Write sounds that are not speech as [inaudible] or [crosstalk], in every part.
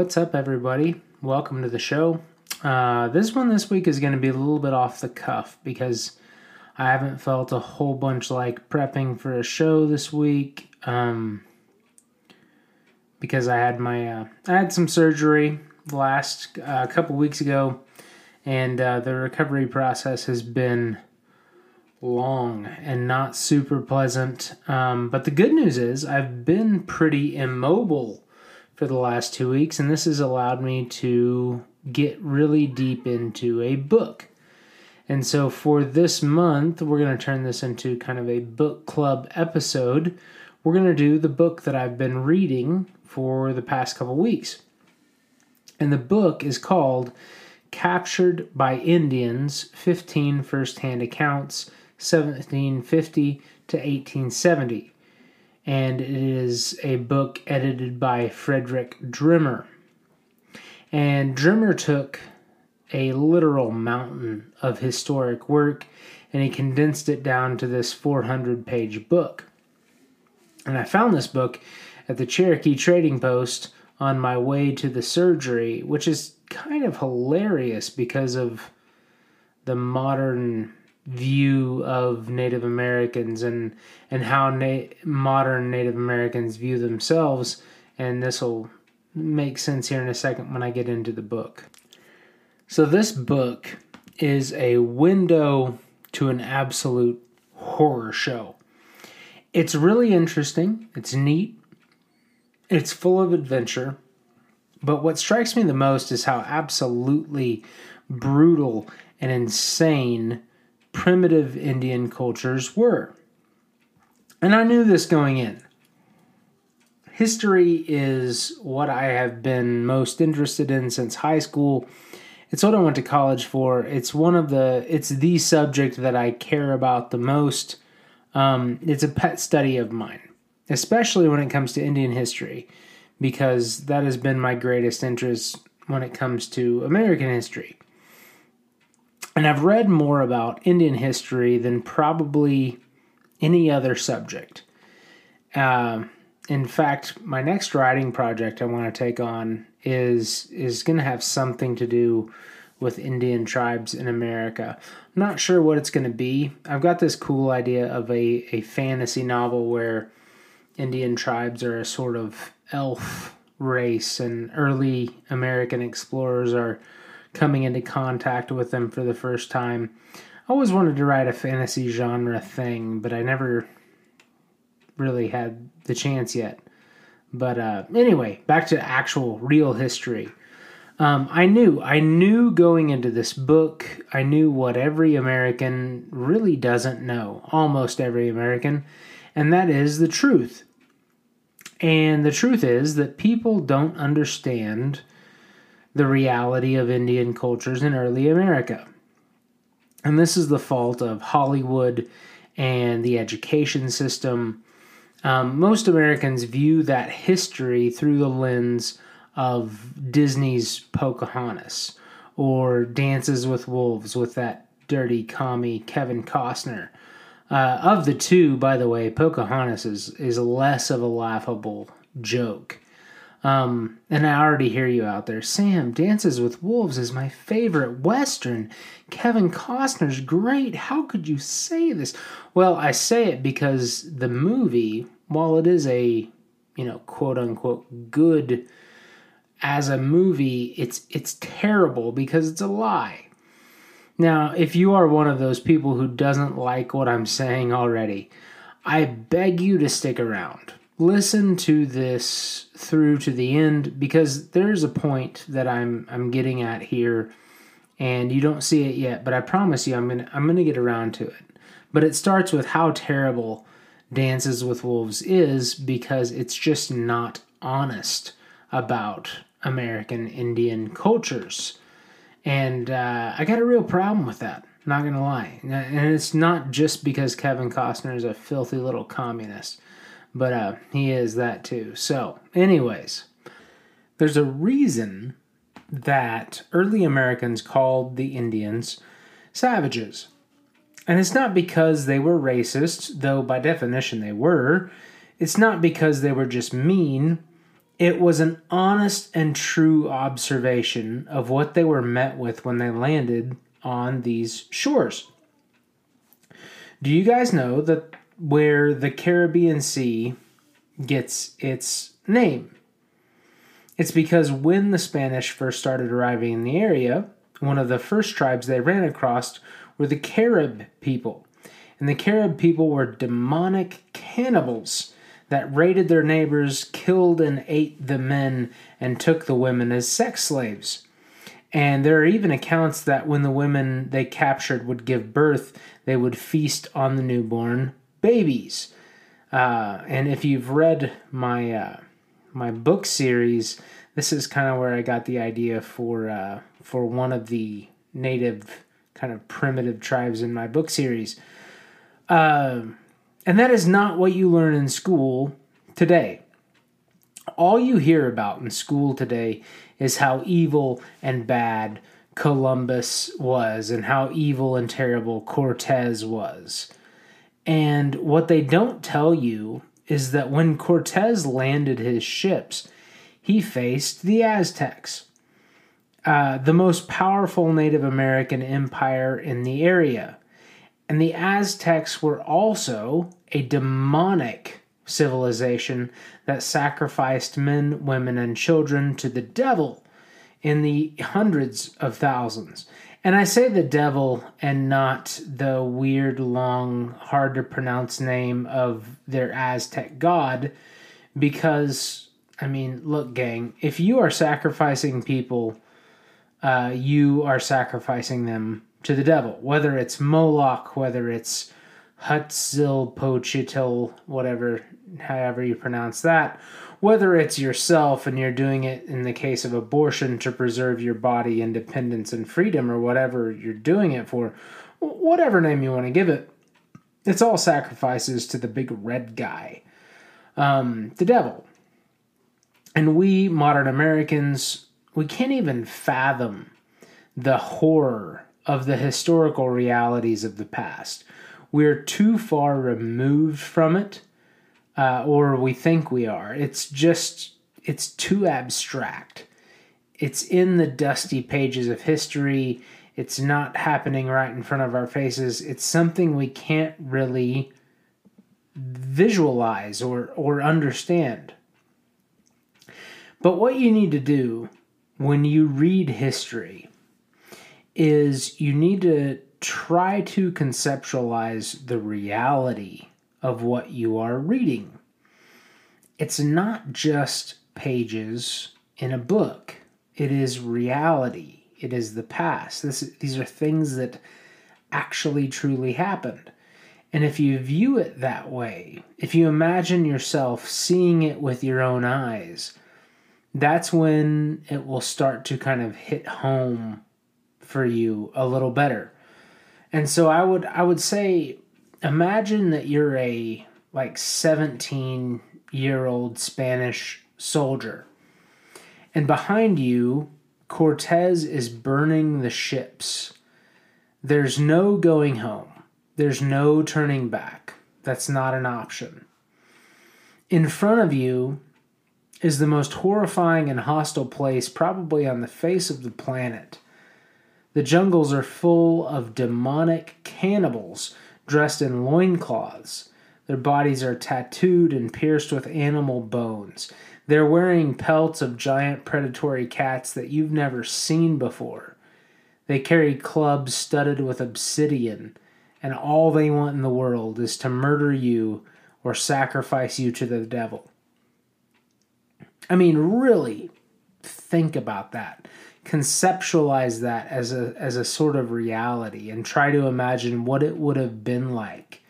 What's up, everybody? Welcome to the show. Uh, this one this week is going to be a little bit off the cuff because I haven't felt a whole bunch like prepping for a show this week. Um, because I had my uh, I had some surgery last uh, couple weeks ago, and uh, the recovery process has been long and not super pleasant. Um, but the good news is I've been pretty immobile for the last two weeks, and this has allowed me to get really deep into a book. And so for this month, we're going to turn this into kind of a book club episode. We're going to do the book that I've been reading for the past couple weeks. And the book is called Captured by Indians 15 First-Hand Accounts 1750 to 1870. And it is a book edited by Frederick Drimmer. And Drimmer took a literal mountain of historic work and he condensed it down to this 400 page book. And I found this book at the Cherokee Trading Post on my way to the surgery, which is kind of hilarious because of the modern view of Native Americans and and how na- modern Native Americans view themselves and this will make sense here in a second when I get into the book. So this book is a window to an absolute horror show. It's really interesting, it's neat, it's full of adventure. But what strikes me the most is how absolutely brutal and insane primitive Indian cultures were. And I knew this going in. History is what I have been most interested in since high school. It's what I went to college for. It's one of the it's the subject that I care about the most. Um, it's a pet study of mine especially when it comes to Indian history, because that has been my greatest interest when it comes to American history. And I've read more about Indian history than probably any other subject. Uh, in fact, my next writing project I want to take on is is going to have something to do with Indian tribes in America. I'm not sure what it's going to be. I've got this cool idea of a, a fantasy novel where Indian tribes are a sort of elf race, and early American explorers are coming into contact with them for the first time. I always wanted to write a fantasy genre thing, but I never really had the chance yet. But uh, anyway, back to actual real history. Um, I knew, I knew going into this book, I knew what every American really doesn't know, almost every American, and that is the truth. And the truth is that people don't understand the reality of Indian cultures in early America. And this is the fault of Hollywood and the education system. Um, most Americans view that history through the lens of Disney's Pocahontas or Dances with Wolves with that dirty commie Kevin Costner. Uh, of the two, by the way, Pocahontas is, is less of a laughable joke. Um, and I already hear you out there. Sam, Dances with Wolves is my favorite Western. Kevin Costner's great. How could you say this? Well, I say it because the movie, while it is a, you know, quote unquote good as a movie, it's it's terrible because it's a lie. Now, if you are one of those people who doesn't like what I'm saying already, I beg you to stick around. Listen to this through to the end because there's a point that I'm I'm getting at here and you don't see it yet, but I promise you I'm going to I'm going to get around to it. But it starts with how terrible Dances with Wolves is because it's just not honest about American Indian cultures. And uh, I got a real problem with that, not gonna lie. And it's not just because Kevin Costner is a filthy little communist, but uh, he is that too. So, anyways, there's a reason that early Americans called the Indians savages. And it's not because they were racist, though by definition they were. It's not because they were just mean. It was an honest and true observation of what they were met with when they landed on these shores. Do you guys know that where the Caribbean Sea gets its name? It's because when the Spanish first started arriving in the area, one of the first tribes they ran across were the Carib people. And the Carib people were demonic cannibals that raided their neighbors, killed and ate the men, and took the women as sex slaves. And there are even accounts that when the women they captured would give birth, they would feast on the newborn babies. Uh, and if you've read my uh, my book series, this is kind of where I got the idea for uh, for one of the native kind of primitive tribes in my book series. Uh, and that is not what you learn in school today. All you hear about in school today is how evil and bad Columbus was and how evil and terrible Cortez was. And what they don't tell you is that when Cortez landed his ships, he faced the Aztecs, uh, the most powerful Native American empire in the area. And the Aztecs were also a demonic civilization that sacrificed men, women, and children to the devil in the hundreds of thousands. And I say the devil and not the weird, long, hard to pronounce name of their Aztec god because, I mean, look, gang, if you are sacrificing people, uh, you are sacrificing them to the devil. Whether it's Moloch, whether it's Huitzilopochtli, whatever, however you pronounce that, whether it's yourself and you're doing it in the case of abortion to preserve your body independence and freedom or whatever you're doing it for, whatever name you want to give it, it's all sacrifices to the big red guy, um, the devil. And we modern Americans, we can't even fathom the horror of the historical realities of the past. We're too far removed from it uh, or we think we are. It's just, it's too abstract. It's in the dusty pages of history. It's not happening right in front of our faces. It's something we can't really visualize or, or understand. But what you need to do when you read history is you need to try to conceptualize the reality of what you are reading. It's not just pages in a book, it is reality, it is the past. This, these are things that actually truly happened. And if you view it that way, if you imagine yourself seeing it with your own eyes, that's when it will start to kind of hit home for you a little better. And so I would I would say imagine that you're a like 17 year old Spanish soldier. And behind you, Cortez is burning the ships. There's no going home. There's no turning back. That's not an option. In front of you is the most horrifying and hostile place probably on the face of the planet. The jungles are full of demonic cannibals dressed in loincloths. Their bodies are tattooed and pierced with animal bones. They're wearing pelts of giant predatory cats that you've never seen before. They carry clubs studded with obsidian, and all they want in the world is to murder you or sacrifice you to the devil. I mean, really think about that conceptualize that as a as a sort of reality and try to imagine what it would have been like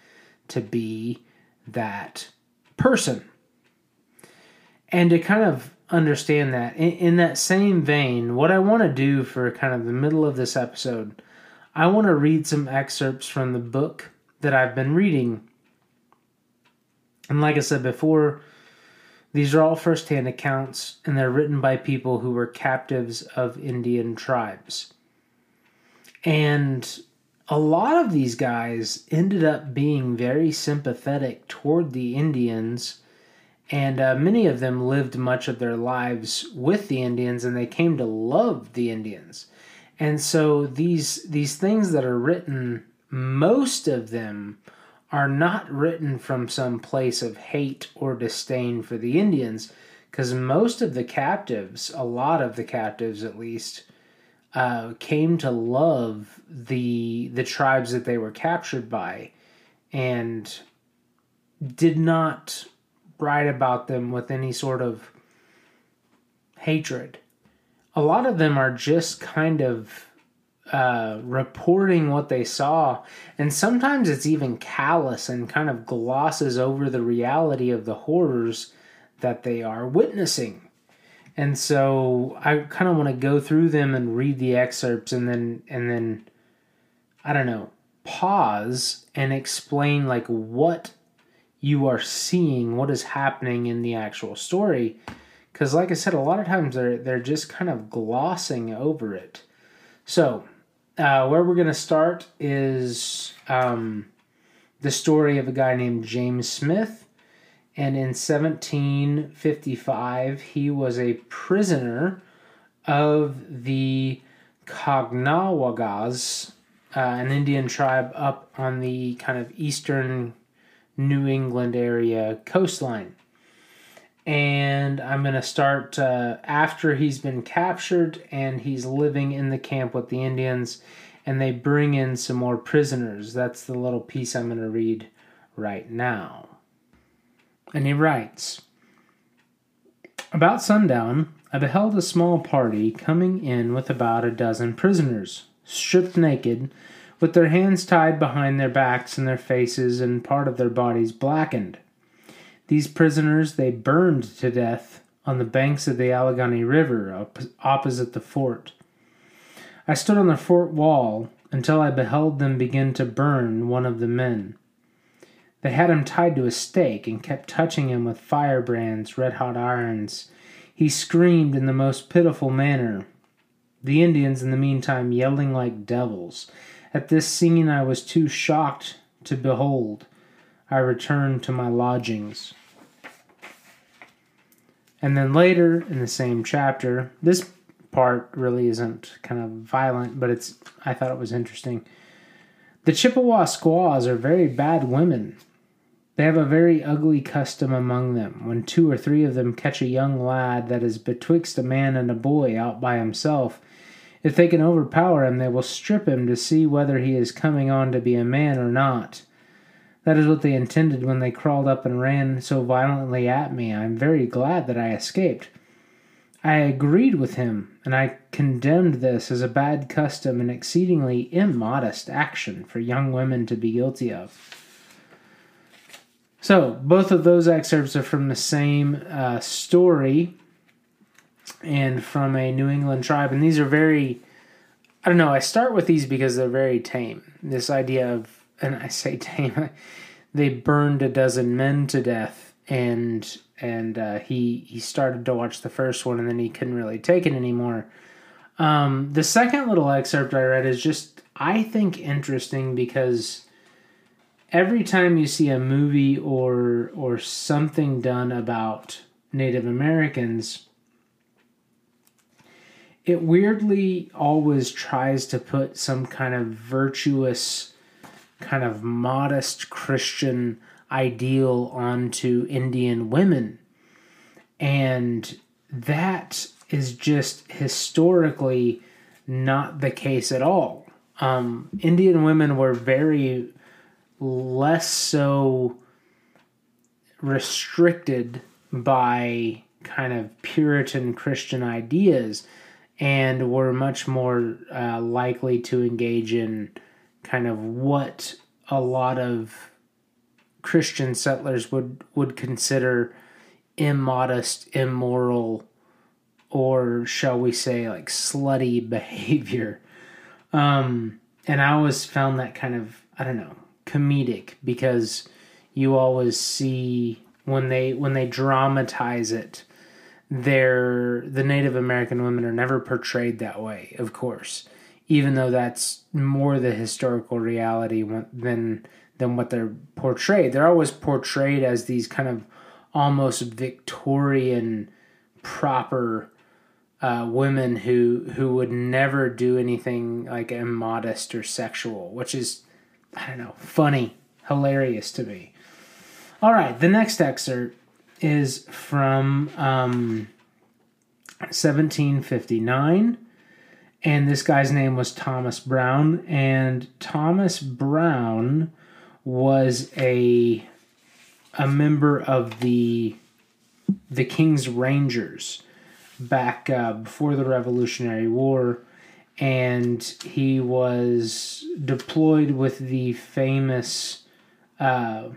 to be that person. And to kind of understand that in, in that same vein what i want to do for kind of the middle of this episode i want to read some excerpts from the book that i've been reading. And like i said before these are all first-hand accounts, and they're written by people who were captives of Indian tribes. And a lot of these guys ended up being very sympathetic toward the Indians and uh, many of them lived much of their lives with the Indians, and they came to love the Indians. And so these these things that are written, most of them are not written from some place of hate or disdain for the Indians, because most of the captives, a lot of the captives at least, uh, came to love the the tribes that they were captured by, and did not write about them with any sort of hatred. A lot of them are just kind of uh, reporting what they saw, and sometimes it's even callous and kind of glosses over the reality of the horrors that they are witnessing. And so I kind of want to go through them and read the excerpts and then and then I don't know, pause and explain like what you are seeing, what is happening in the actual story. Cuz like I said a lot of times they're they're just kind of glossing over it. So, uh, where we're going to start is um, the story of a guy named James Smith. And in 1755, he was a prisoner of the Caughnawagas, uh, an Indian tribe up on the kind of eastern New England area coastline. And I'm going to start uh, after he's been captured and he's living in the camp with the Indians, and they bring in some more prisoners. That's the little piece I'm going to read right now. And he writes About sundown, I beheld a small party coming in with about a dozen prisoners, stripped naked, with their hands tied behind their backs and their faces and part of their bodies blackened. These prisoners they burned to death on the banks of the Allegheny River op- opposite the fort. I stood on the fort wall until I beheld them begin to burn one of the men. They had him tied to a stake and kept touching him with firebrands, red hot irons. He screamed in the most pitiful manner. The Indians, in the meantime, yelling like devils. At this scene, I was too shocked to behold. I returned to my lodgings. And then later in the same chapter, this part really isn't kind of violent, but it's I thought it was interesting. The Chippewa squaws are very bad women. They have a very ugly custom among them. When two or three of them catch a young lad that is betwixt a man and a boy out by himself, if they can overpower him, they will strip him to see whether he is coming on to be a man or not. That is what they intended when they crawled up and ran so violently at me. I am very glad that I escaped. I agreed with him, and I condemned this as a bad custom and exceedingly immodest action for young women to be guilty of. So, both of those excerpts are from the same uh, story and from a New England tribe, and these are very. I don't know. I start with these because they're very tame. This idea of and I say tame, they burned a dozen men to death, and and uh, he he started to watch the first one, and then he couldn't really take it anymore. Um, the second little excerpt I read is just I think interesting because every time you see a movie or or something done about Native Americans, it weirdly always tries to put some kind of virtuous kind of modest Christian ideal onto Indian women. And that is just historically not the case at all. Um, Indian women were very less so restricted by kind of Puritan Christian ideas and were much more uh, likely to engage in kind of what a lot of Christian settlers would would consider immodest, immoral, or shall we say like slutty [laughs] behavior. Um, and I always found that kind of I don't know comedic because you always see when they when they dramatize it they're the native american women are never portrayed that way of course even though that's more the historical reality than than what they're portrayed. They're always portrayed as these kind of almost Victorian proper uh, women who who would never do anything like immodest or sexual, which is I don't know, funny, hilarious to me. All right, the next excerpt is from um, 1759 and this guy's name was Thomas Brown. And Thomas Brown was a a member of the the King's Rangers back uh, before the Revolutionary War. And he was deployed with the famous uh,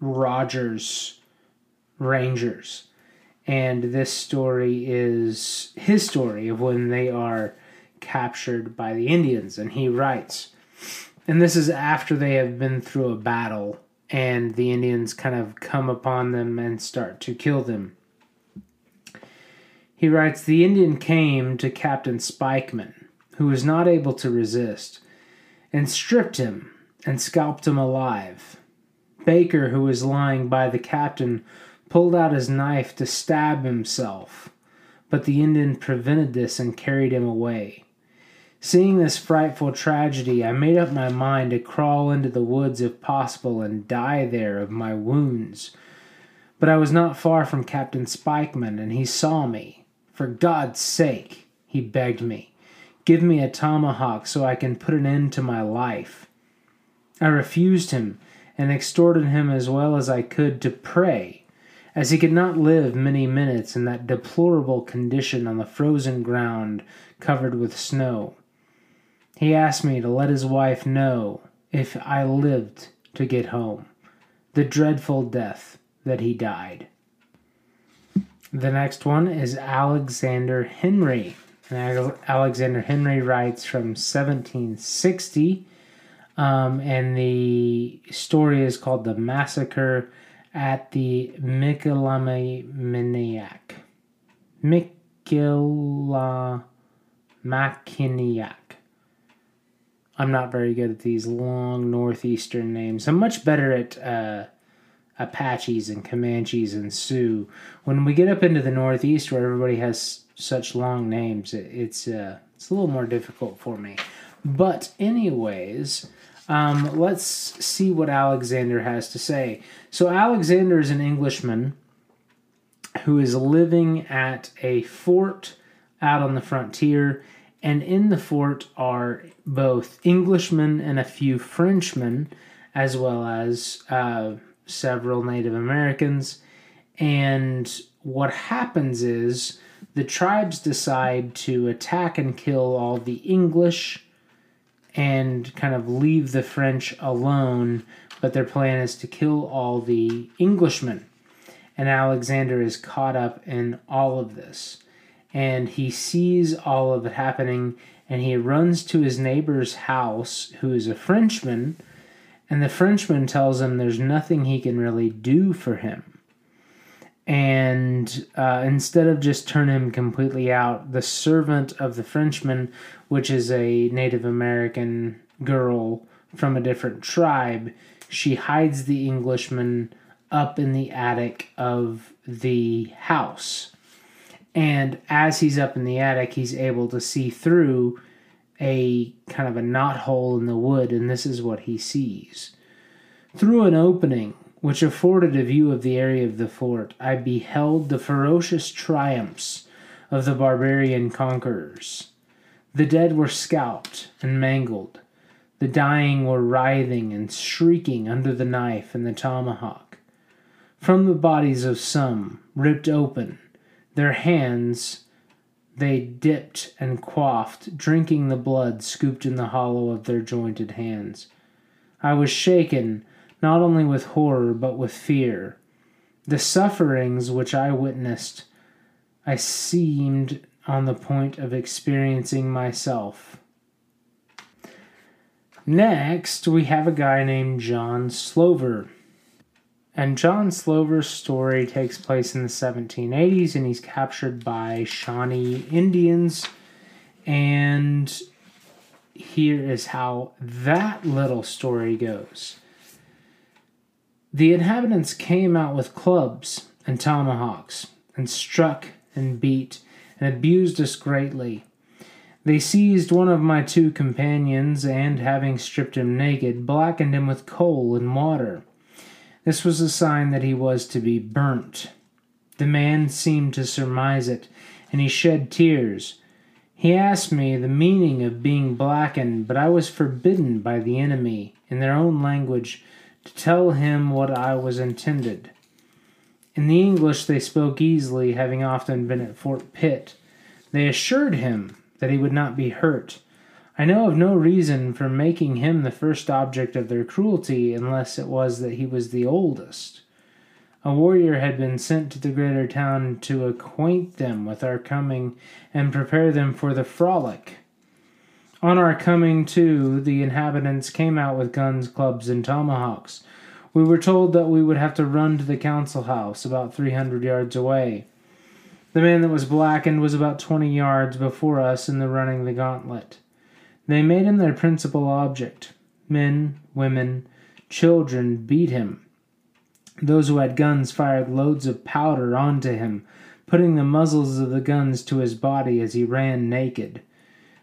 Rogers Rangers. And this story is his story of when they are captured by the Indians. And he writes, and this is after they have been through a battle and the Indians kind of come upon them and start to kill them. He writes, The Indian came to Captain Spikeman, who was not able to resist, and stripped him and scalped him alive. Baker, who was lying by the captain, pulled out his knife to stab himself, but the Indian prevented this and carried him away. Seeing this frightful tragedy, I made up my mind to crawl into the woods if possible and die there of my wounds. But I was not far from Captain Spikeman, and he saw me. For God's sake, he begged me, give me a tomahawk so I can put an end to my life. I refused him and extorted him as well as I could to pray as he could not live many minutes in that deplorable condition on the frozen ground covered with snow. He asked me to let his wife know if I lived to get home, the dreadful death that he died. The next one is Alexander Henry. And Alexander Henry writes from 1760, um, and the story is called The Massacre at the Michilimackinac. Michilimackinac. I'm not very good at these long northeastern names. I'm much better at uh, Apaches and Comanches and Sioux. When we get up into the northeast, where everybody has such long names, it, it's uh, it's a little more difficult for me. But anyways, um, let's see what Alexander has to say. So, Alexander is an Englishman who is living at a fort out on the frontier, and in the fort are both Englishmen and a few Frenchmen, as well as uh, several Native Americans. And what happens is the tribes decide to attack and kill all the English and kind of leave the French alone, but their plan is to kill all the Englishmen. And Alexander is caught up in all of this. And he sees all of it happening, and he runs to his neighbor's house, who is a Frenchman, and the Frenchman tells him there's nothing he can really do for him and uh, instead of just turn him completely out, the servant of the Frenchman, which is a Native American girl from a different tribe, she hides the Englishman up in the attic of the house. And as he's up in the attic, he's able to see through a kind of a knot hole in the wood, and this is what he sees. Through an opening, which afforded a view of the area of the fort, I beheld the ferocious triumphs of the barbarian conquerors. The dead were scalped and mangled. The dying were writhing and shrieking under the knife and the tomahawk. From the bodies of some, ripped open, their hands they dipped and quaffed, drinking the blood scooped in the hollow of their jointed hands. I was shaken not only with horror but with fear. The sufferings which I witnessed, I seemed on the point of experiencing myself. Next, we have a guy named John Slover. And John Slover's story takes place in the 1780s, and he's captured by Shawnee Indians. And here is how that little story goes. The inhabitants came out with clubs and tomahawks, and struck and beat, and abused us greatly. They seized one of my two companions, and, having stripped him naked, blackened him with coal and water. This was a sign that he was to be burnt. The man seemed to surmise it, and he shed tears. He asked me the meaning of being blackened, but I was forbidden by the enemy, in their own language, to tell him what I was intended. In the English they spoke easily, having often been at Fort Pitt. They assured him that he would not be hurt. I know of no reason for making him the first object of their cruelty unless it was that he was the oldest. A warrior had been sent to the greater town to acquaint them with our coming and prepare them for the frolic. On our coming to, the inhabitants came out with guns, clubs, and tomahawks. We were told that we would have to run to the council house, about 300 yards away. The man that was blackened was about 20 yards before us in the running the gauntlet. They made him their principal object. Men, women, children beat him. Those who had guns fired loads of powder onto him, putting the muzzles of the guns to his body as he ran naked.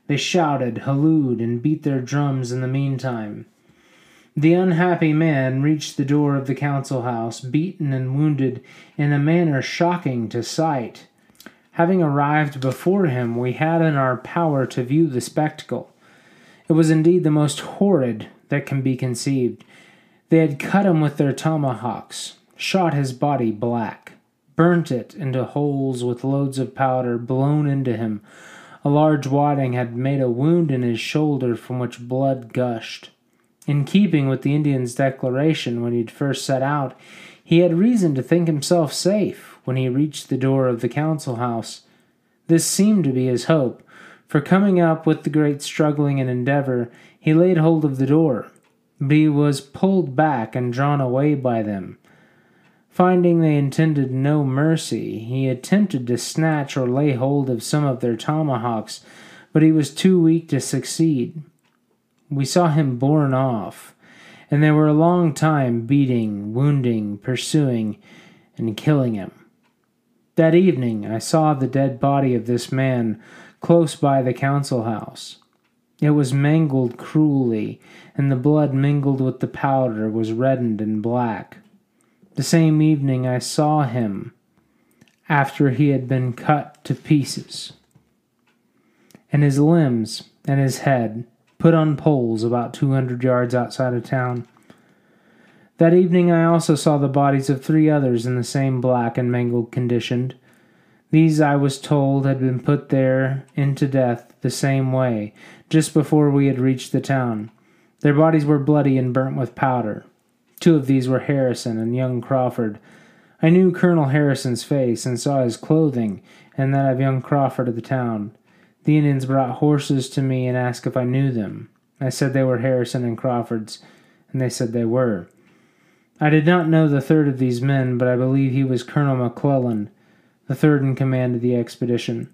They shouted, hallooed, and beat their drums in the meantime. The unhappy man reached the door of the council house, beaten and wounded in a manner shocking to sight. Having arrived before him, we had in our power to view the spectacle. It was indeed the most horrid that can be conceived. They had cut him with their tomahawks, shot his body black, burnt it into holes with loads of powder blown into him. A large wadding had made a wound in his shoulder from which blood gushed. In keeping with the Indian's declaration when he'd first set out, he had reason to think himself safe when he reached the door of the council house. This seemed to be his hope, for coming up with the great struggling and endeavor, he laid hold of the door, but he was pulled back and drawn away by them. Finding they intended no mercy, he attempted to snatch or lay hold of some of their tomahawks, but he was too weak to succeed. We saw him borne off, and they were a long time beating, wounding, pursuing, and killing him. That evening I saw the dead body of this man close by the council house. It was mangled cruelly, and the blood mingled with the powder was reddened and black. The same evening I saw him after he had been cut to pieces, and his limbs and his head put on poles about 200 yards outside of town. That evening I also saw the bodies of three others in the same black and mangled condition. These, I was told, had been put there into death the same way, just before we had reached the town. Their bodies were bloody and burnt with powder. Two of these were Harrison and young Crawford. I knew Colonel Harrison's face and saw his clothing and that of young Crawford of the town. The Indians brought horses to me and asked if I knew them. I said they were Harrison and Crawford's, and they said they were. I did not know the third of these men, but I believe he was Colonel McClellan, the third in command of the expedition.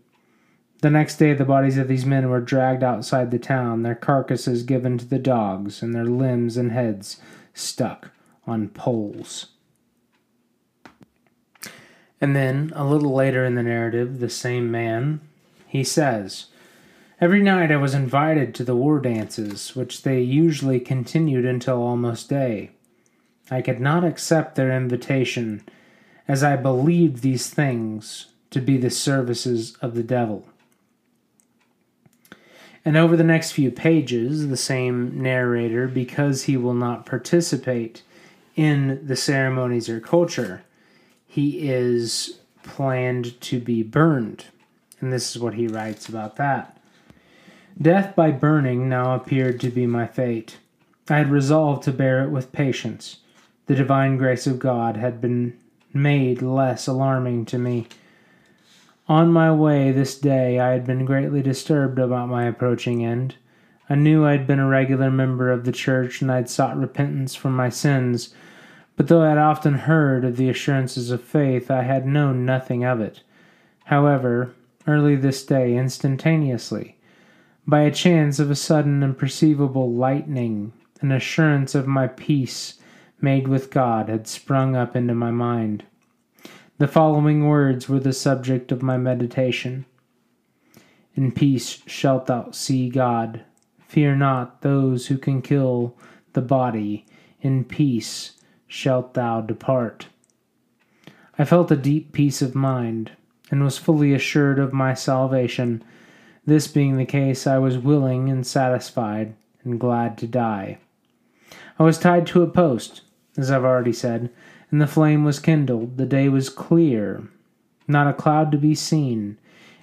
The next day, the bodies of these men were dragged outside the town, their carcasses given to the dogs, and their limbs and heads stuck on poles. And then, a little later in the narrative, the same man, he says, Every night I was invited to the war dances, which they usually continued until almost day. I could not accept their invitation, as I believed these things to be the services of the devil. And over the next few pages, the same narrator, because he will not participate in the ceremonies or culture, he is planned to be burned. And this is what he writes about that. Death by burning now appeared to be my fate. I had resolved to bear it with patience. The divine grace of God had been made less alarming to me. On my way this day, I had been greatly disturbed about my approaching end. I knew I had been a regular member of the church and I had sought repentance for my sins, but though I had often heard of the assurances of faith, I had known nothing of it. However, early this day, instantaneously, by a chance of a sudden and perceivable lightning, an assurance of my peace made with God had sprung up into my mind. The following words were the subject of my meditation In peace shalt thou see God. Fear not those who can kill the body. In peace shalt thou depart. I felt a deep peace of mind, and was fully assured of my salvation. This being the case, I was willing and satisfied, and glad to die. I was tied to a post, as I've already said, and the flame was kindled. The day was clear, not a cloud to be seen.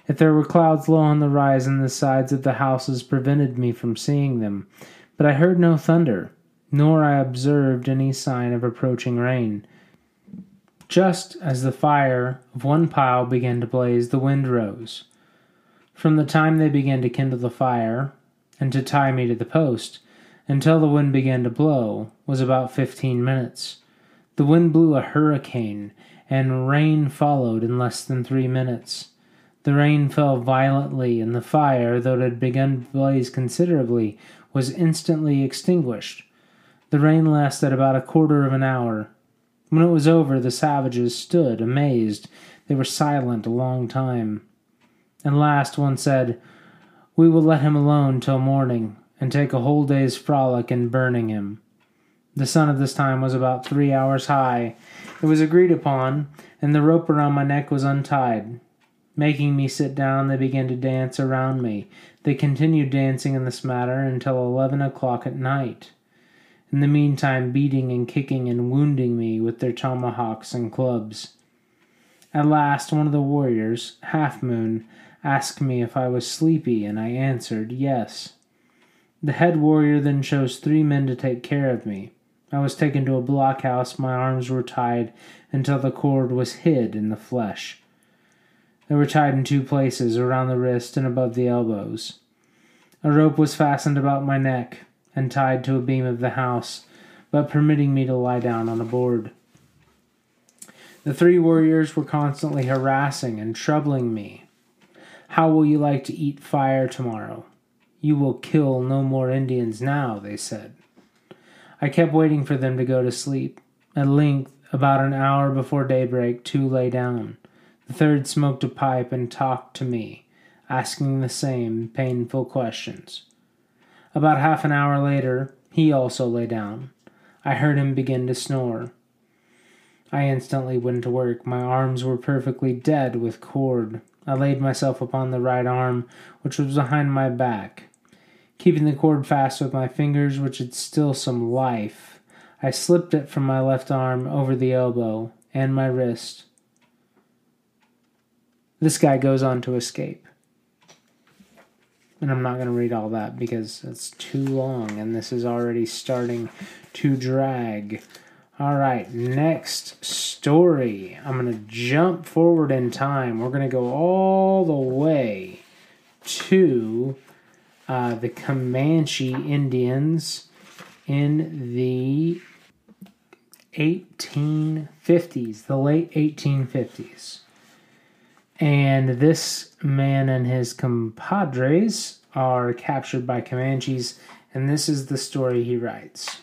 If there were clouds low on the horizon, the sides of the houses prevented me from seeing them, but I heard no thunder, nor I observed any sign of approaching rain. Just as the fire of one pile began to blaze, the wind rose. From the time they began to kindle the fire, and to tie me to the post, until the wind began to blow, was about fifteen minutes. The wind blew a hurricane, and rain followed in less than three minutes. The rain fell violently, and the fire, though it had begun to blaze considerably, was instantly extinguished. The rain lasted about a quarter of an hour. When it was over, the savages stood amazed. They were silent a long time. At last one said, We will let him alone till morning, and take a whole day's frolic in burning him. The sun at this time was about three hours high. It was agreed upon, and the rope around my neck was untied. Making me sit down, they began to dance around me. They continued dancing in this manner until eleven o'clock at night. In the meantime, beating and kicking and wounding me with their tomahawks and clubs. At last, one of the warriors, Half Moon, asked me if I was sleepy, and I answered yes. The head warrior then chose three men to take care of me. I was taken to a blockhouse. My arms were tied until the cord was hid in the flesh. They were tied in two places, around the wrist and above the elbows. A rope was fastened about my neck and tied to a beam of the house, but permitting me to lie down on a board. The three warriors were constantly harassing and troubling me. How will you like to eat fire tomorrow? You will kill no more Indians now, they said. I kept waiting for them to go to sleep. At length, about an hour before daybreak, two lay down. The third smoked a pipe and talked to me, asking the same painful questions. About half an hour later, he also lay down. I heard him begin to snore. I instantly went to work. My arms were perfectly dead with cord. I laid myself upon the right arm, which was behind my back. Keeping the cord fast with my fingers, which had still some life, I slipped it from my left arm over the elbow and my wrist. This guy goes on to escape. And I'm not going to read all that because it's too long and this is already starting to drag. All right, next story. I'm going to jump forward in time. We're going to go all the way to uh, the Comanche Indians in the 1850s, the late 1850s. And this man and his compadres are captured by Comanches, and this is the story he writes.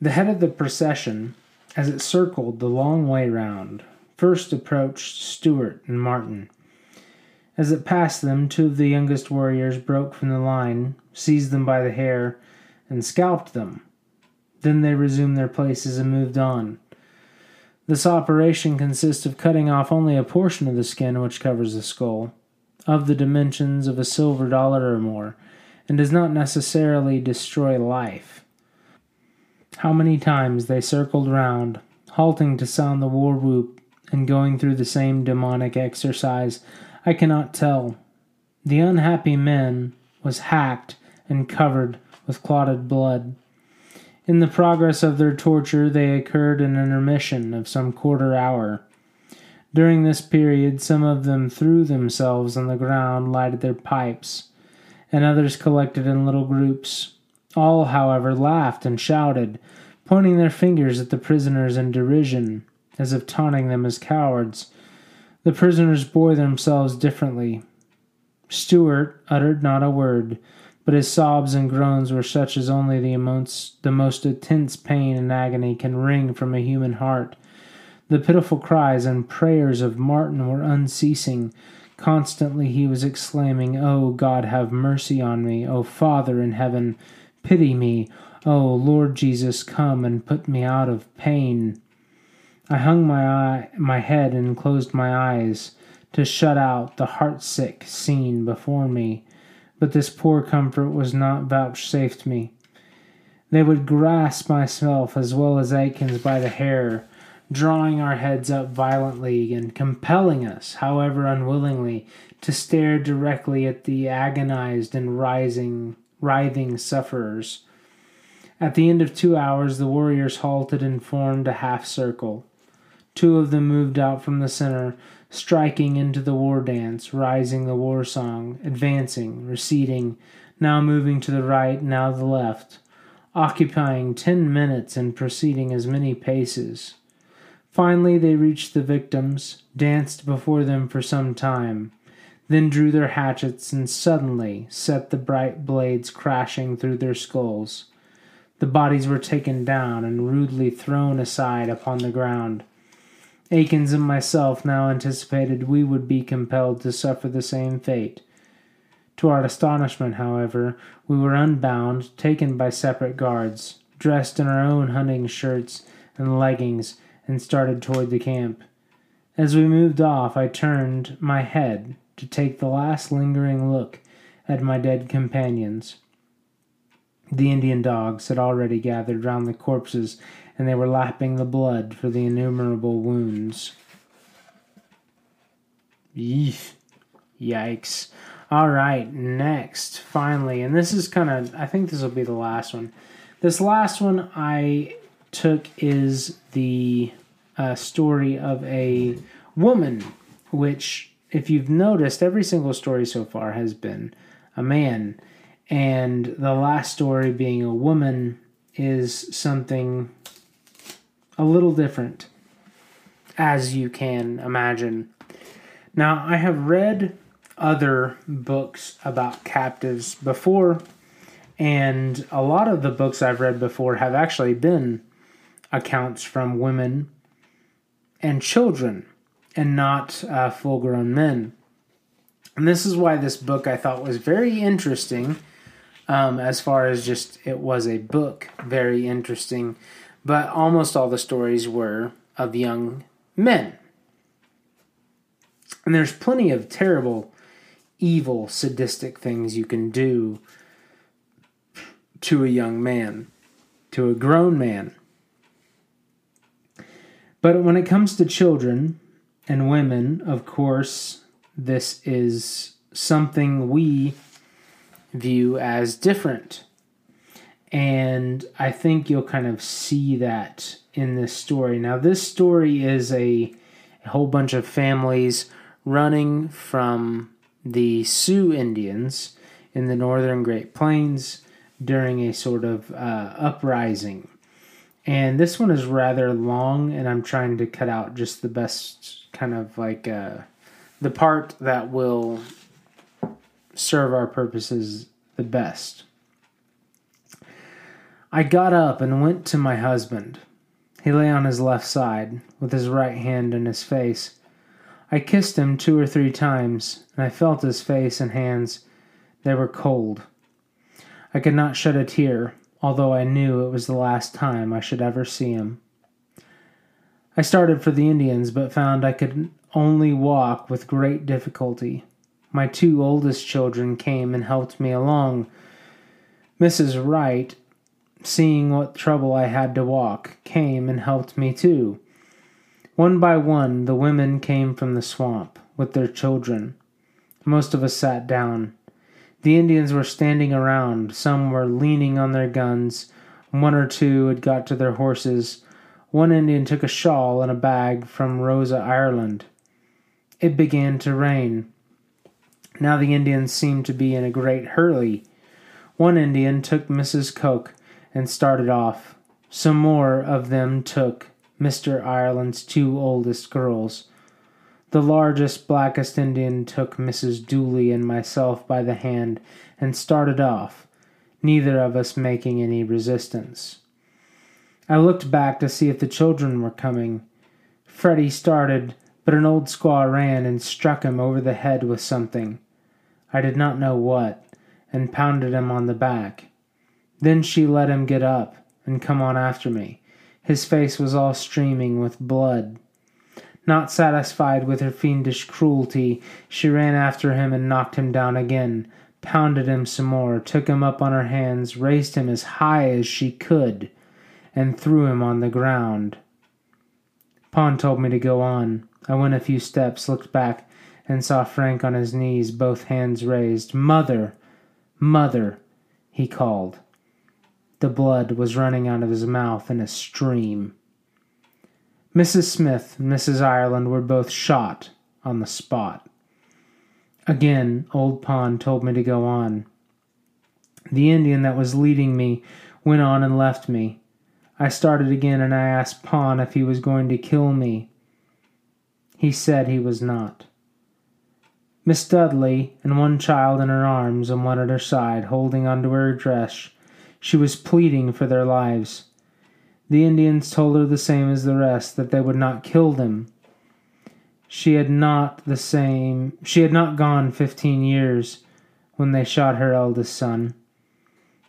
The head of the procession, as it circled the long way round, first approached Stewart and Martin as it passed them, two of the youngest warriors broke from the line, seized them by the hair, and scalped them. Then they resumed their places and moved on. This operation consists of cutting off only a portion of the skin which covers the skull, of the dimensions of a silver dollar or more, and does not necessarily destroy life. How many times they circled round, halting to sound the war whoop, and going through the same demonic exercise I cannot tell. The unhappy man was hacked and covered with clotted blood. In the progress of their torture, they occurred an intermission of some quarter hour. During this period, some of them threw themselves on the ground, lighted their pipes, and others collected in little groups. All, however, laughed and shouted, pointing their fingers at the prisoners in derision, as if taunting them as cowards. The prisoners bore themselves differently. Stuart uttered not a word, but his sobs and groans were such as only the most, the most intense pain and agony can wring from a human heart. The pitiful cries and prayers of Martin were unceasing. Constantly he was exclaiming, O God, have mercy on me. O Father in heaven, pity me. O Lord Jesus, come and put me out of pain. I hung my eye, my head and closed my eyes to shut out the heartsick scene before me, but this poor comfort was not vouchsafed me. They would grasp myself as well as Akins by the hair, drawing our heads up violently and compelling us, however unwillingly, to stare directly at the agonized and rising, writhing sufferers. At the end of two hours, the warriors halted and formed a half circle. Two of them moved out from the center, striking into the war dance, rising the war song, advancing, receding, now moving to the right, now the left, occupying ten minutes and proceeding as many paces. Finally, they reached the victims, danced before them for some time, then drew their hatchets and suddenly set the bright blades crashing through their skulls. The bodies were taken down and rudely thrown aside upon the ground. Akins and myself now anticipated we would be compelled to suffer the same fate. To our astonishment, however, we were unbound, taken by separate guards, dressed in our own hunting shirts and leggings, and started toward the camp. As we moved off, I turned my head to take the last lingering look at my dead companions. The Indian dogs had already gathered round the corpses and they were lapping the blood for the innumerable wounds. Yeesh. Yikes. All right, next, finally, and this is kind of, I think this will be the last one. This last one I took is the uh, story of a woman, which, if you've noticed, every single story so far has been a man. And the last story being a woman is something a little different, as you can imagine. Now, I have read other books about captives before, and a lot of the books I've read before have actually been accounts from women and children and not uh, full grown men. And this is why this book I thought was very interesting, um, as far as just it was a book, very interesting but almost all the stories were of young men. And there's plenty of terrible, evil, sadistic things you can do to a young man, to a grown man. But when it comes to children and women, of course, this is something we view as different. And I think you'll kind of see that in this story. Now, this story is a, a whole bunch of families running from the Sioux Indians in the northern Great Plains during a sort of uh, uprising. And this one is rather long, and I'm trying to cut out just the best kind of like uh, the part that will serve our purposes the best. I got up and went to my husband. He lay on his left side, with his right hand in his face. I kissed him two or three times, and I felt his face and hands. They were cold. I could not shed a tear, although I knew it was the last time I should ever see him. I started for the Indians, but found I could only walk with great difficulty. My two oldest children came and helped me along. Mrs. Wright seeing what trouble I had to walk, came and helped me too. One by one, the women came from the swamp with their children. Most of us sat down. The Indians were standing around, some were leaning on their guns, one or two had got to their horses. One Indian took a shawl and a bag from Rosa Ireland. It began to rain. Now the Indians seemed to be in a great hurry. One Indian took Mrs. Coke and started off. Some more of them took Mr. Ireland's two oldest girls. The largest, blackest Indian took Mrs. Duley and myself by the hand and started off, neither of us making any resistance. I looked back to see if the children were coming. Freddie started, but an old squaw ran and struck him over the head with something. I did not know what, and pounded him on the back. Then she let him get up and come on after me. His face was all streaming with blood. Not satisfied with her fiendish cruelty, she ran after him and knocked him down again, pounded him some more, took him up on her hands, raised him as high as she could, and threw him on the ground. Pon told me to go on. I went a few steps, looked back, and saw Frank on his knees, both hands raised. Mother! Mother! he called. The blood was running out of his mouth in a stream. Mrs. Smith and Mrs. Ireland were both shot on the spot. Again, old Pon told me to go on. The Indian that was leading me went on and left me. I started again and I asked Pon if he was going to kill me. He said he was not. Miss Dudley and one child in her arms and one at her side, holding onto her dress, she was pleading for their lives. The Indians told her the same as the rest, that they would not kill them. She had not the same she had not gone fifteen years when they shot her eldest son.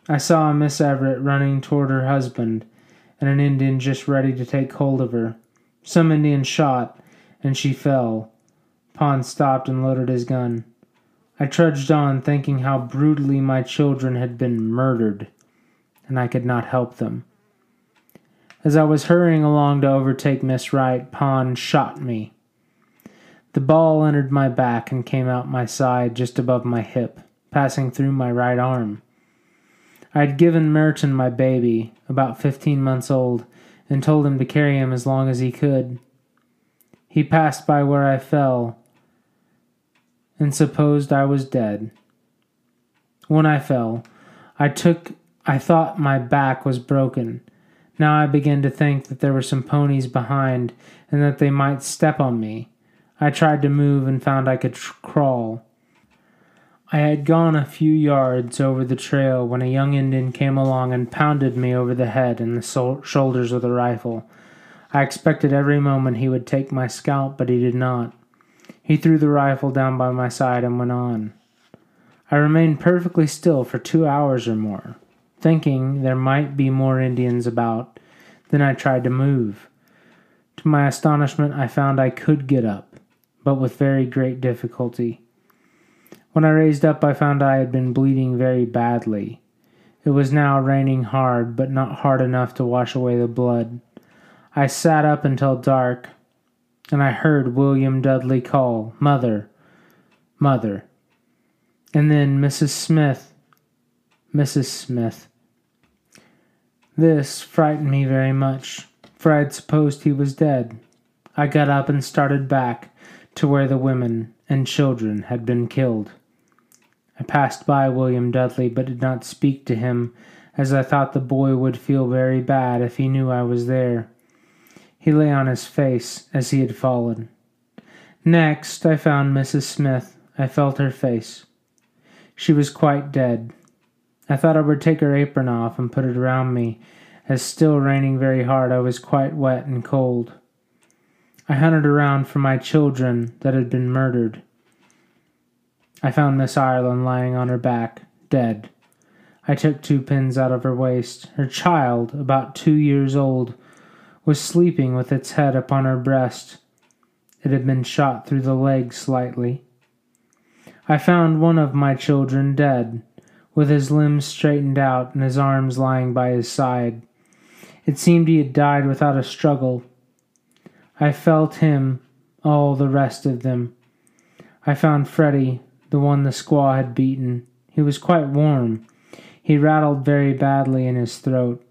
I saw Miss Everett running toward her husband, and an Indian just ready to take hold of her. Some Indian shot, and she fell. Pond stopped and loaded his gun. I trudged on, thinking how brutally my children had been murdered, and I could not help them. As I was hurrying along to overtake Miss Wright, Pond shot me. The ball entered my back and came out my side just above my hip, passing through my right arm. I had given Merton my baby, about fifteen months old, and told him to carry him as long as he could. He passed by where I fell and supposed I was dead. When I fell, I took I thought my back was broken. Now I began to think that there were some ponies behind and that they might step on me. I tried to move and found I could tr- crawl. I had gone a few yards over the trail when a young Indian came along and pounded me over the head and the shoulders with a rifle. I expected every moment he would take my scalp, but he did not. He threw the rifle down by my side and went on. I remained perfectly still for two hours or more, thinking there might be more Indians about. Then I tried to move. To my astonishment, I found I could get up, but with very great difficulty. When I raised up, I found I had been bleeding very badly. It was now raining hard, but not hard enough to wash away the blood. I sat up until dark, and I heard William Dudley call, Mother, Mother. And then Mrs. Smith, Mrs. Smith. This frightened me very much, for I had supposed he was dead. I got up and started back to where the women and children had been killed. I passed by William Dudley, but did not speak to him, as I thought the boy would feel very bad if he knew I was there. He lay on his face as he had fallen. Next, I found Mrs. Smith. I felt her face. She was quite dead. I thought I would take her apron off and put it around me, as still raining very hard, I was quite wet and cold. I hunted around for my children that had been murdered. I found Miss Ireland lying on her back, dead. I took two pins out of her waist. Her child, about two years old, was sleeping with its head upon her breast. It had been shot through the leg slightly. I found one of my children dead, with his limbs straightened out and his arms lying by his side. It seemed he had died without a struggle. I felt him, all the rest of them. I found Freddie, the one the squaw had beaten. He was quite warm. He rattled very badly in his throat.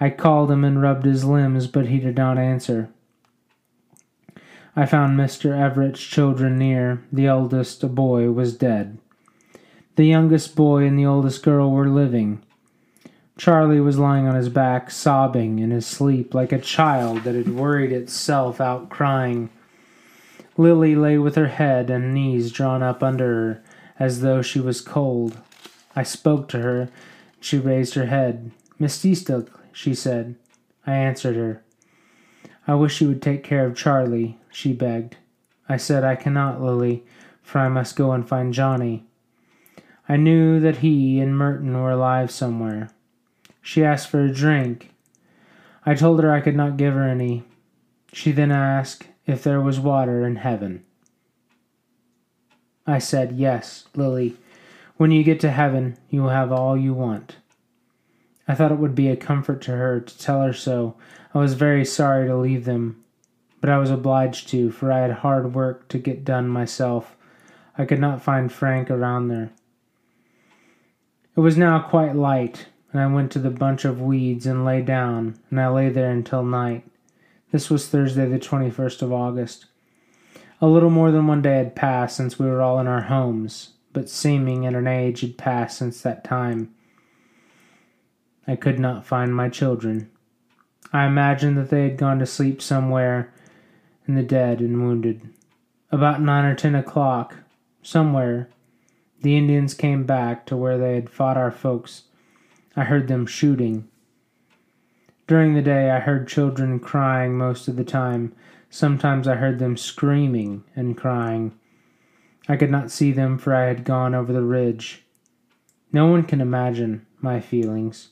I called him and rubbed his limbs, but he did not answer. I found Mr. Everett's children near. The eldest, a boy, was dead. The youngest boy and the oldest girl were living. Charlie was lying on his back, sobbing in his sleep like a child that had worried itself out crying. Lily lay with her head and knees drawn up under her, as though she was cold. I spoke to her. She raised her head. Miss Eastlick, she said. I answered her. I wish you would take care of Charlie, she begged. I said, I cannot, Lily, for I must go and find Johnny. I knew that he and Merton were alive somewhere. She asked for a drink. I told her I could not give her any. She then asked if there was water in heaven. I said, Yes, Lily. When you get to heaven, you will have all you want. I thought it would be a comfort to her to tell her so. I was very sorry to leave them, but I was obliged to, for I had hard work to get done myself. I could not find Frank around there. It was now quite light, and I went to the bunch of weeds and lay down, and I lay there until night. This was Thursday, the 21st of August. A little more than one day had passed since we were all in our homes, but seeming in an age had passed since that time. I could not find my children. I imagined that they had gone to sleep somewhere in the dead and wounded. About nine or ten o'clock, somewhere, the Indians came back to where they had fought our folks. I heard them shooting. During the day, I heard children crying most of the time. Sometimes I heard them screaming and crying. I could not see them, for I had gone over the ridge. No one can imagine my feelings.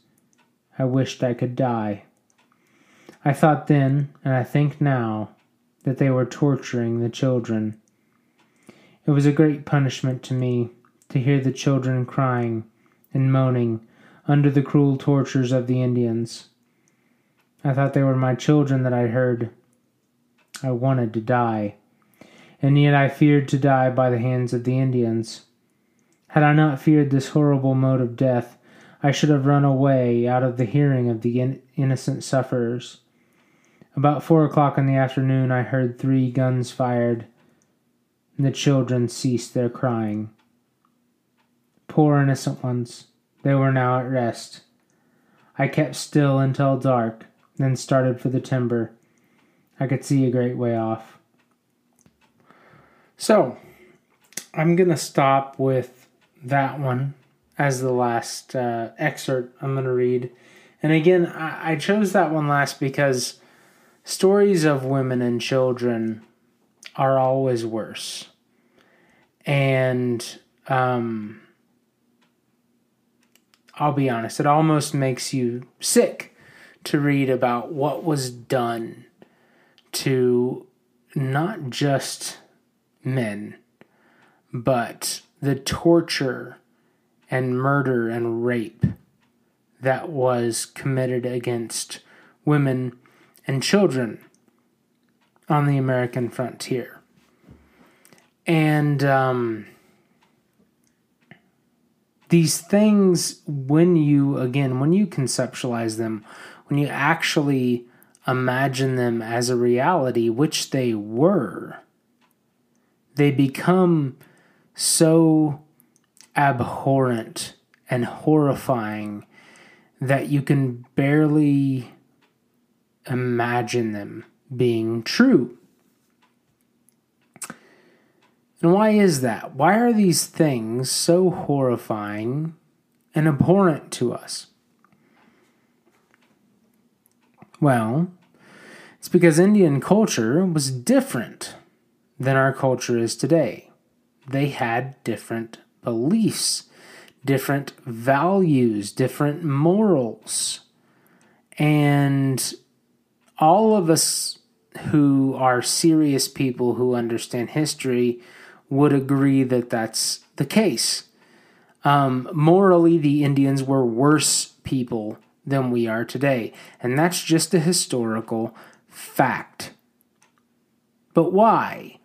I wished I could die. I thought then, and I think now, that they were torturing the children. It was a great punishment to me to hear the children crying and moaning under the cruel tortures of the Indians. I thought they were my children that I heard. I wanted to die, and yet I feared to die by the hands of the Indians. Had I not feared this horrible mode of death, I should have run away out of the hearing of the in- innocent sufferers. About four o'clock in the afternoon, I heard three guns fired, and the children ceased their crying. Poor innocent ones, they were now at rest. I kept still until dark, then started for the timber. I could see a great way off. So, I'm going to stop with that one as the last uh, excerpt I'm going to read. And again, I, I chose that one last because stories of women and children are always worse. And um, I'll be honest, it almost makes you sick to read about what was done to not just men, but the torture and murder and rape that was committed against women and children on the American frontier. And um, these things, when you, again, when you conceptualize them, when you actually imagine them as a reality, which they were, they become so abhorrent and horrifying that you can barely imagine them being true. And why is that? Why are these things so horrifying and abhorrent to us? Well, it's because Indian culture was different than our culture is today. They had different beliefs, different values, different morals. And all of us who are serious people who understand history would agree that that's the case. Um, morally, the Indians were worse people than we are today, and that's just a historical fact. But why?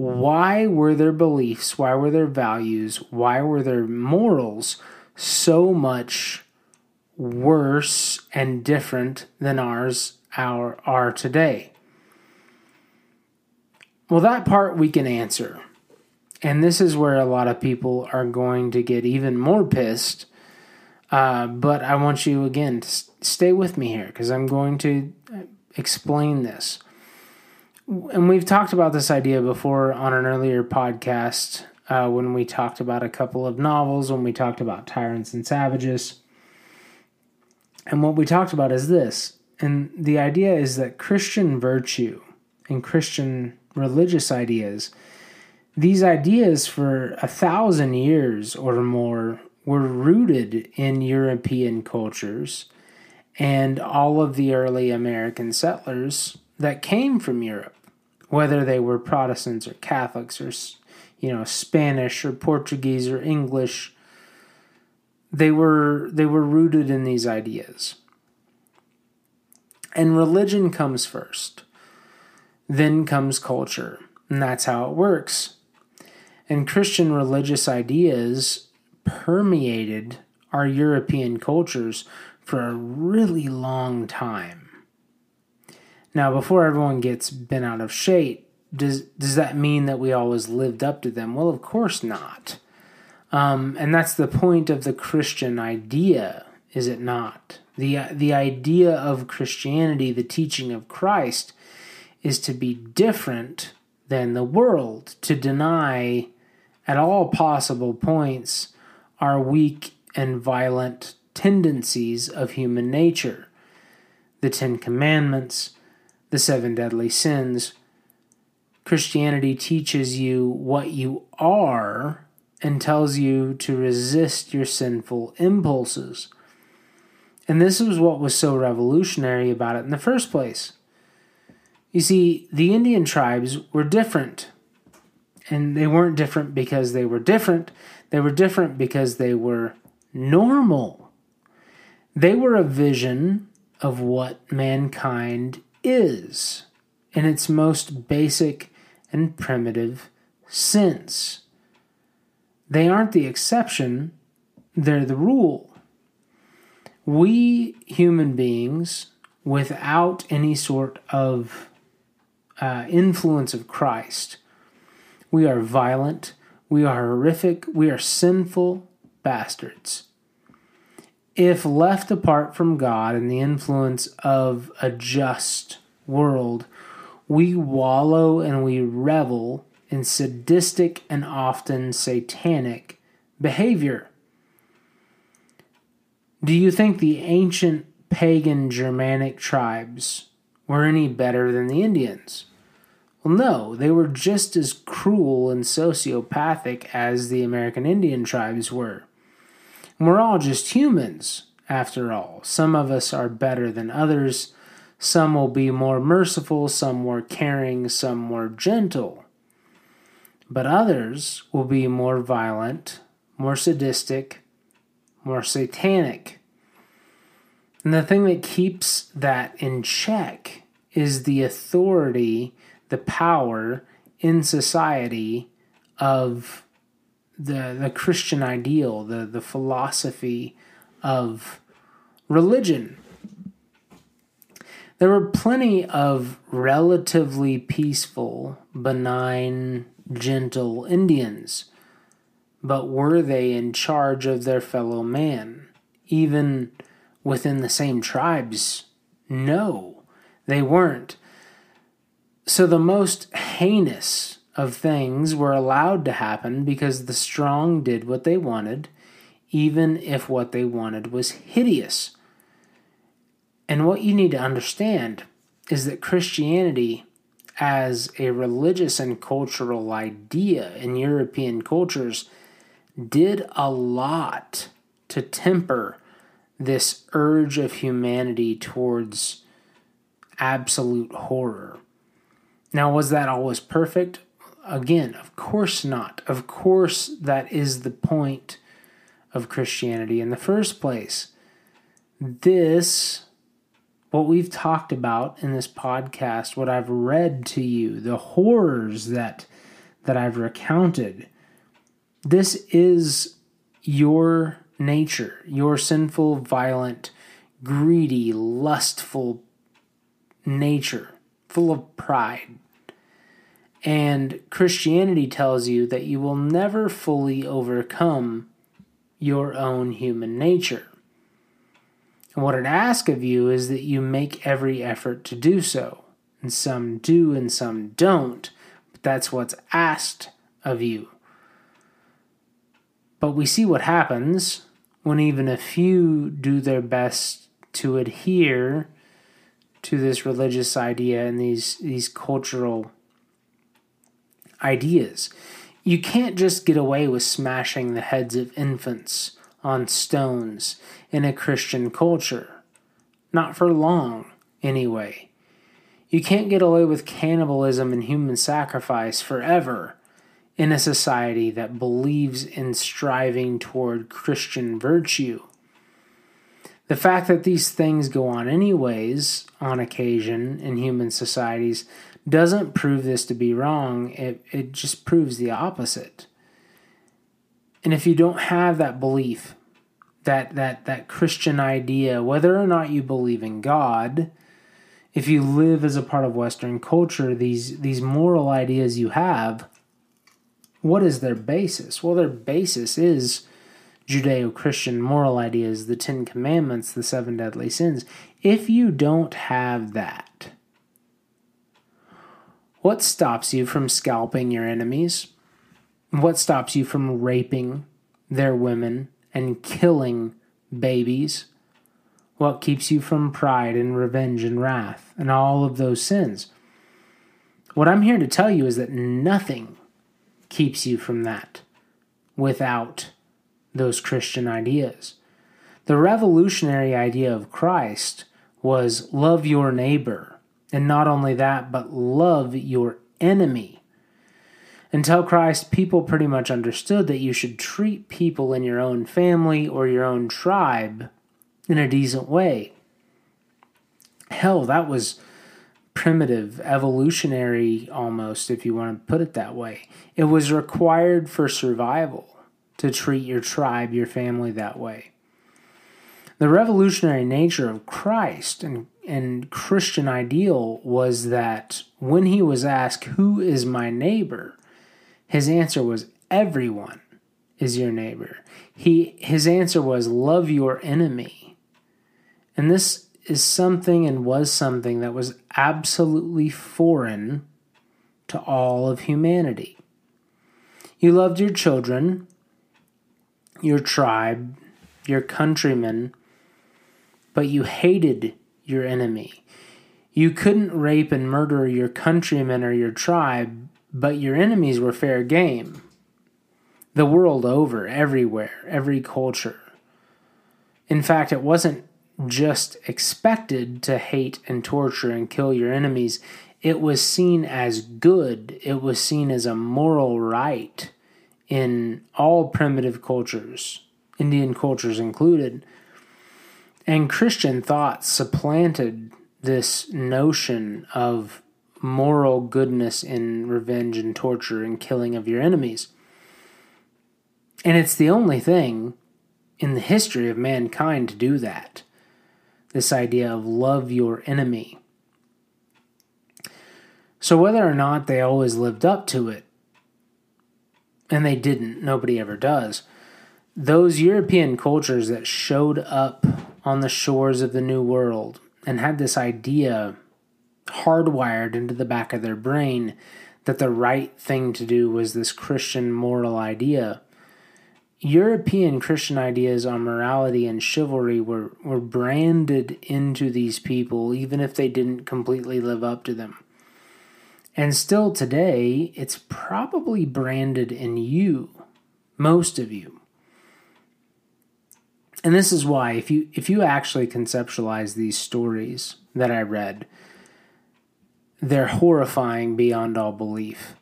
why were their beliefs, why were their values, why were their morals so much worse and different than ours our, are today? Well, that part we can answer. And this is where a lot of people are going to get even more pissed. Uh, but I want you again to stay with me here because I'm going to explain this and we've talked about this idea before on an earlier podcast uh, when we talked about a couple of novels, when we talked about Tyrants and Savages. And what we talked about is this. And the idea is that Christian virtue and Christian religious ideas, these ideas for a thousand years or more were rooted in European cultures and all of the early American settlers that came from Europe, whether they were Protestants or Catholics or you know Spanish or Portuguese or English they were they were rooted in these ideas. And religion comes first then comes culture and that's how it works and christian religious ideas permeated our european cultures for a really long time. Now before everyone gets bent out of shape does does that mean that we always lived up to them? Well of course not. Um, and that's the point of the Christian idea, is it not? The, the idea of Christianity, the teaching of Christ, is to be different than the world, to deny at all possible points our weak and violent tendencies of human nature. The Ten Commandments, the seven deadly sins. Christianity teaches you what you are and tells you to resist your sinful impulses. And this is what was so revolutionary about it in the first place. You see, the Indian tribes were different. And they weren't different because they were different, they were different because they were normal. They were a vision of what mankind is in its most basic and primitive sense. They aren't the exception, they're the rule. We human beings, without any sort of uh, influence of Christ, we are violent, we are horrific, we are sinful bastards. If left apart from God and the influence of a just world, we wallow and we revel in sadistic and often satanic behavior. Do you think the ancient pagan Germanic tribes were any better than the Indians? Well, no, they were just as cruel and sociopathic as the American Indian tribes were. We're all just humans, after all. Some of us are better than others. Some will be more merciful, some more caring, some more gentle but others will be more violent, more sadistic, more satanic. And the thing that keeps that in check is the authority, the power in society of the, the Christian ideal, the, the philosophy of religion. There were plenty of relatively peaceful, benign gentle Indians. But were they in charge of their fellow man? Even within the same tribes? No, they weren't. So the most heinous of things were allowed to happen because the strong did what they wanted, even if what they wanted was hideous. And what you need to understand is that Christianity as a religious and cultural idea in European cultures did a lot to temper this urge of humanity towards absolute horror. Now, was that always perfect? Again, of course not. Of course, that is the point of Christianity in the first place. This what we've talked about in this podcast, what I've read to you, the horrors that that I've recounted. This is your nature, your sinful, violent, greedy, lustful nature, full of pride. And Christianity tells you that you will never fully overcome your own human nature. And what it asks of you is that you make every effort to do so. and some do and some don't, but that's what's asked of you. But we see what happens when even a few do their best to adhere to this religious idea and these these cultural ideas. You can't just get away with smashing the heads of infants on stones in a Christian culture. Not for long, anyway. You can't get away with cannibalism and human sacrifice forever in a society that believes in striving toward Christian virtue. The fact that these things go on anyways, on occasion, in human societies, doesn't prove this to be wrong. It, it just proves the opposite. And if you don't have that belief, that, that, that Christian idea, whether or not you believe in God, if you live as a part of Western culture, these, these moral ideas you have, what is their basis? Well, their basis is Judeo Christian moral ideas, the Ten Commandments, the seven deadly sins. If you don't have that, what stops you from scalping your enemies? What stops you from raping their women and killing babies? What keeps you from pride and revenge and wrath and all of those sins? What I'm here to tell you is that nothing keeps you from that without those Christian ideas. The revolutionary idea of Christ was love your neighbor. And not only that, but love your enemy. Until Christ, people pretty much understood that you should treat people in your own family or your own tribe in a decent way. Hell, that was primitive, evolutionary almost, if you want to put it that way. It was required for survival to treat your tribe, your family that way. The revolutionary nature of Christ and, and Christian ideal was that when he was asked, Who is my neighbor? his answer was, Everyone is your neighbor. He, his answer was, Love your enemy. And this is something and was something that was absolutely foreign to all of humanity. You loved your children your tribe, your countrymen, but you hated your enemy. You couldn't rape and murder your countrymen or your tribe, but your enemies were fair game. The world over, everywhere, every culture. In fact, it wasn't just expected to hate and torture and kill your enemies, it was seen as good, it was seen as a moral right in all primitive cultures, Indian cultures included. And Christian thought supplanted this notion of moral goodness in revenge and torture and killing of your enemies. And it's the only thing in the history of mankind to do that. This idea of love your enemy. So, whether or not they always lived up to it and they didn't. Nobody ever does. Those European cultures that showed up on the shores of the New World and had this idea hardwired into the back of their brain that the right thing to do was this Christian moral idea. European Christian ideas on morality and chivalry were, were branded into these people, even if they didn't completely live up to them. And still today, it's probably branded in you, most of you. And this is why if you if you actually conceptualize these stories that I read, they're horrifying beyond all belief.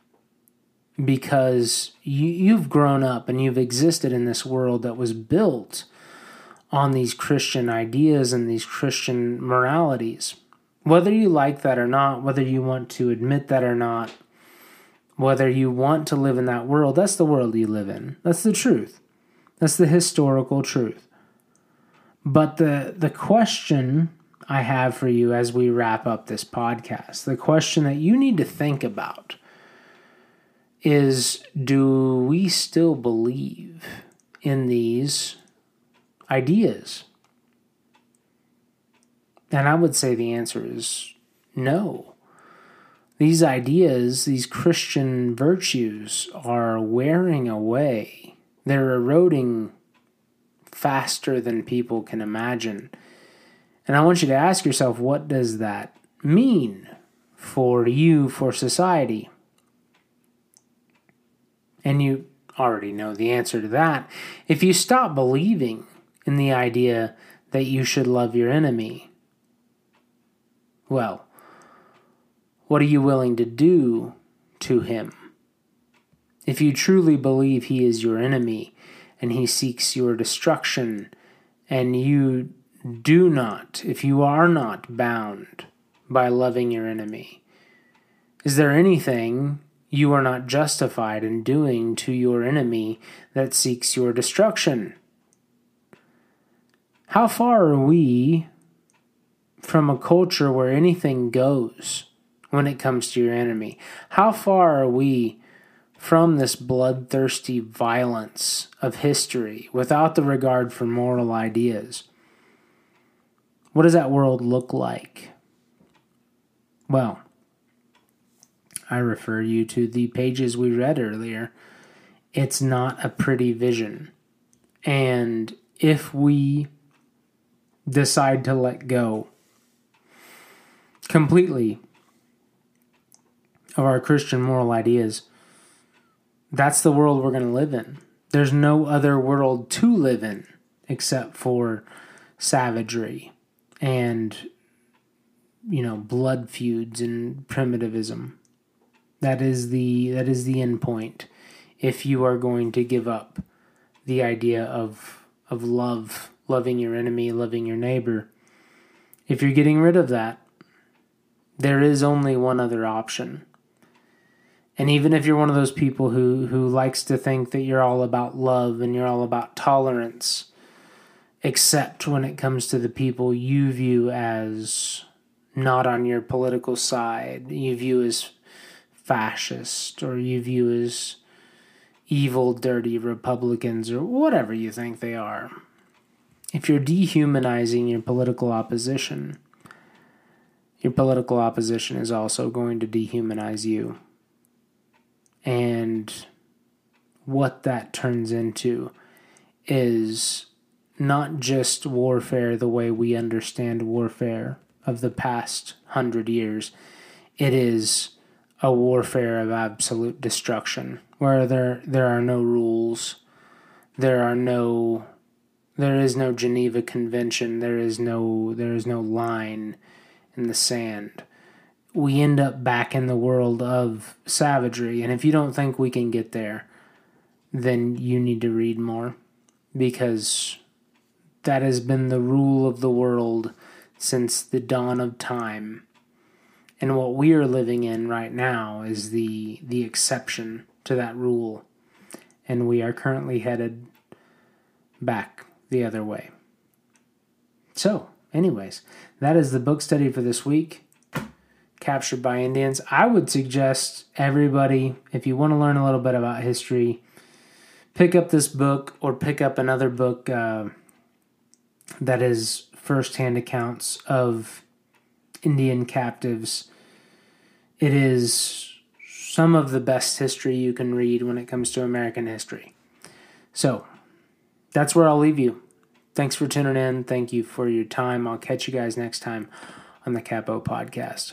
Because you, you've grown up and you've existed in this world that was built on these Christian ideas and these Christian moralities. Whether you like that or not, whether you want to admit that or not, whether you want to live in that world, that's the world you live in. That's the truth. That's the historical truth. But the the question I have for you as we wrap up this podcast, the question that you need to think about is do we still believe in these ideas? And I would say the answer is no. these ideas, these Christian virtues, are wearing away. They're eroding faster than people can imagine. And I want you to ask yourself what does that mean for you, for society? And you already know the answer to that. If you stop believing in the idea that you should love your enemy, well, what are you willing to do to him? If you truly believe he is your enemy and he seeks your destruction, and you do not, if you are not bound by loving your enemy, is there anything you are not justified in doing to your enemy that seeks your destruction? How far are we from a culture where anything goes when it comes to your enemy? How far are we from this bloodthirsty violence of history without the regard for moral ideas? What does that world look like? Well, I refer you to the pages we read earlier. It's not a pretty vision. And if we decide to let go completely of our Christian moral ideas, that's the world we're going to live in. There's no other world to live in except for savagery and, you know, blood feuds and primitivism. That is the that is the end point. If you are going to give up the idea of of love, loving your enemy, loving your neighbor, if you're getting rid of that, there is only one other option. And even if you're one of those people who, who likes to think that you're all about love and you're all about tolerance, except when it comes to the people you view as not on your political side, you view as fascist or you view as evil, dirty Republicans or whatever you think they are. If you're dehumanizing your political opposition, your political opposition is also going to dehumanize you. And what that turns into is not just warfare the way we understand warfare of the past hundred years, it is a warfare of absolute destruction where there there are no rules there are no there is no Geneva convention there is no there is no line in the sand we end up back in the world of savagery and if you don't think we can get there then you need to read more because that has been the rule of the world since the dawn of time and what we are living in right now is the the exception to that rule. And we are currently headed back the other way. So, anyways, that is the book study for this week. Captured by Indians. I would suggest everybody, if you want to learn a little bit about history, pick up this book or pick up another book uh, that is firsthand accounts of Indian captives. It is some of the best history you can read when it comes to American history. So, that's where I'll leave you. Thanks for tuning in. Thank you for your time. I'll catch you guys next time on the Capo Podcast.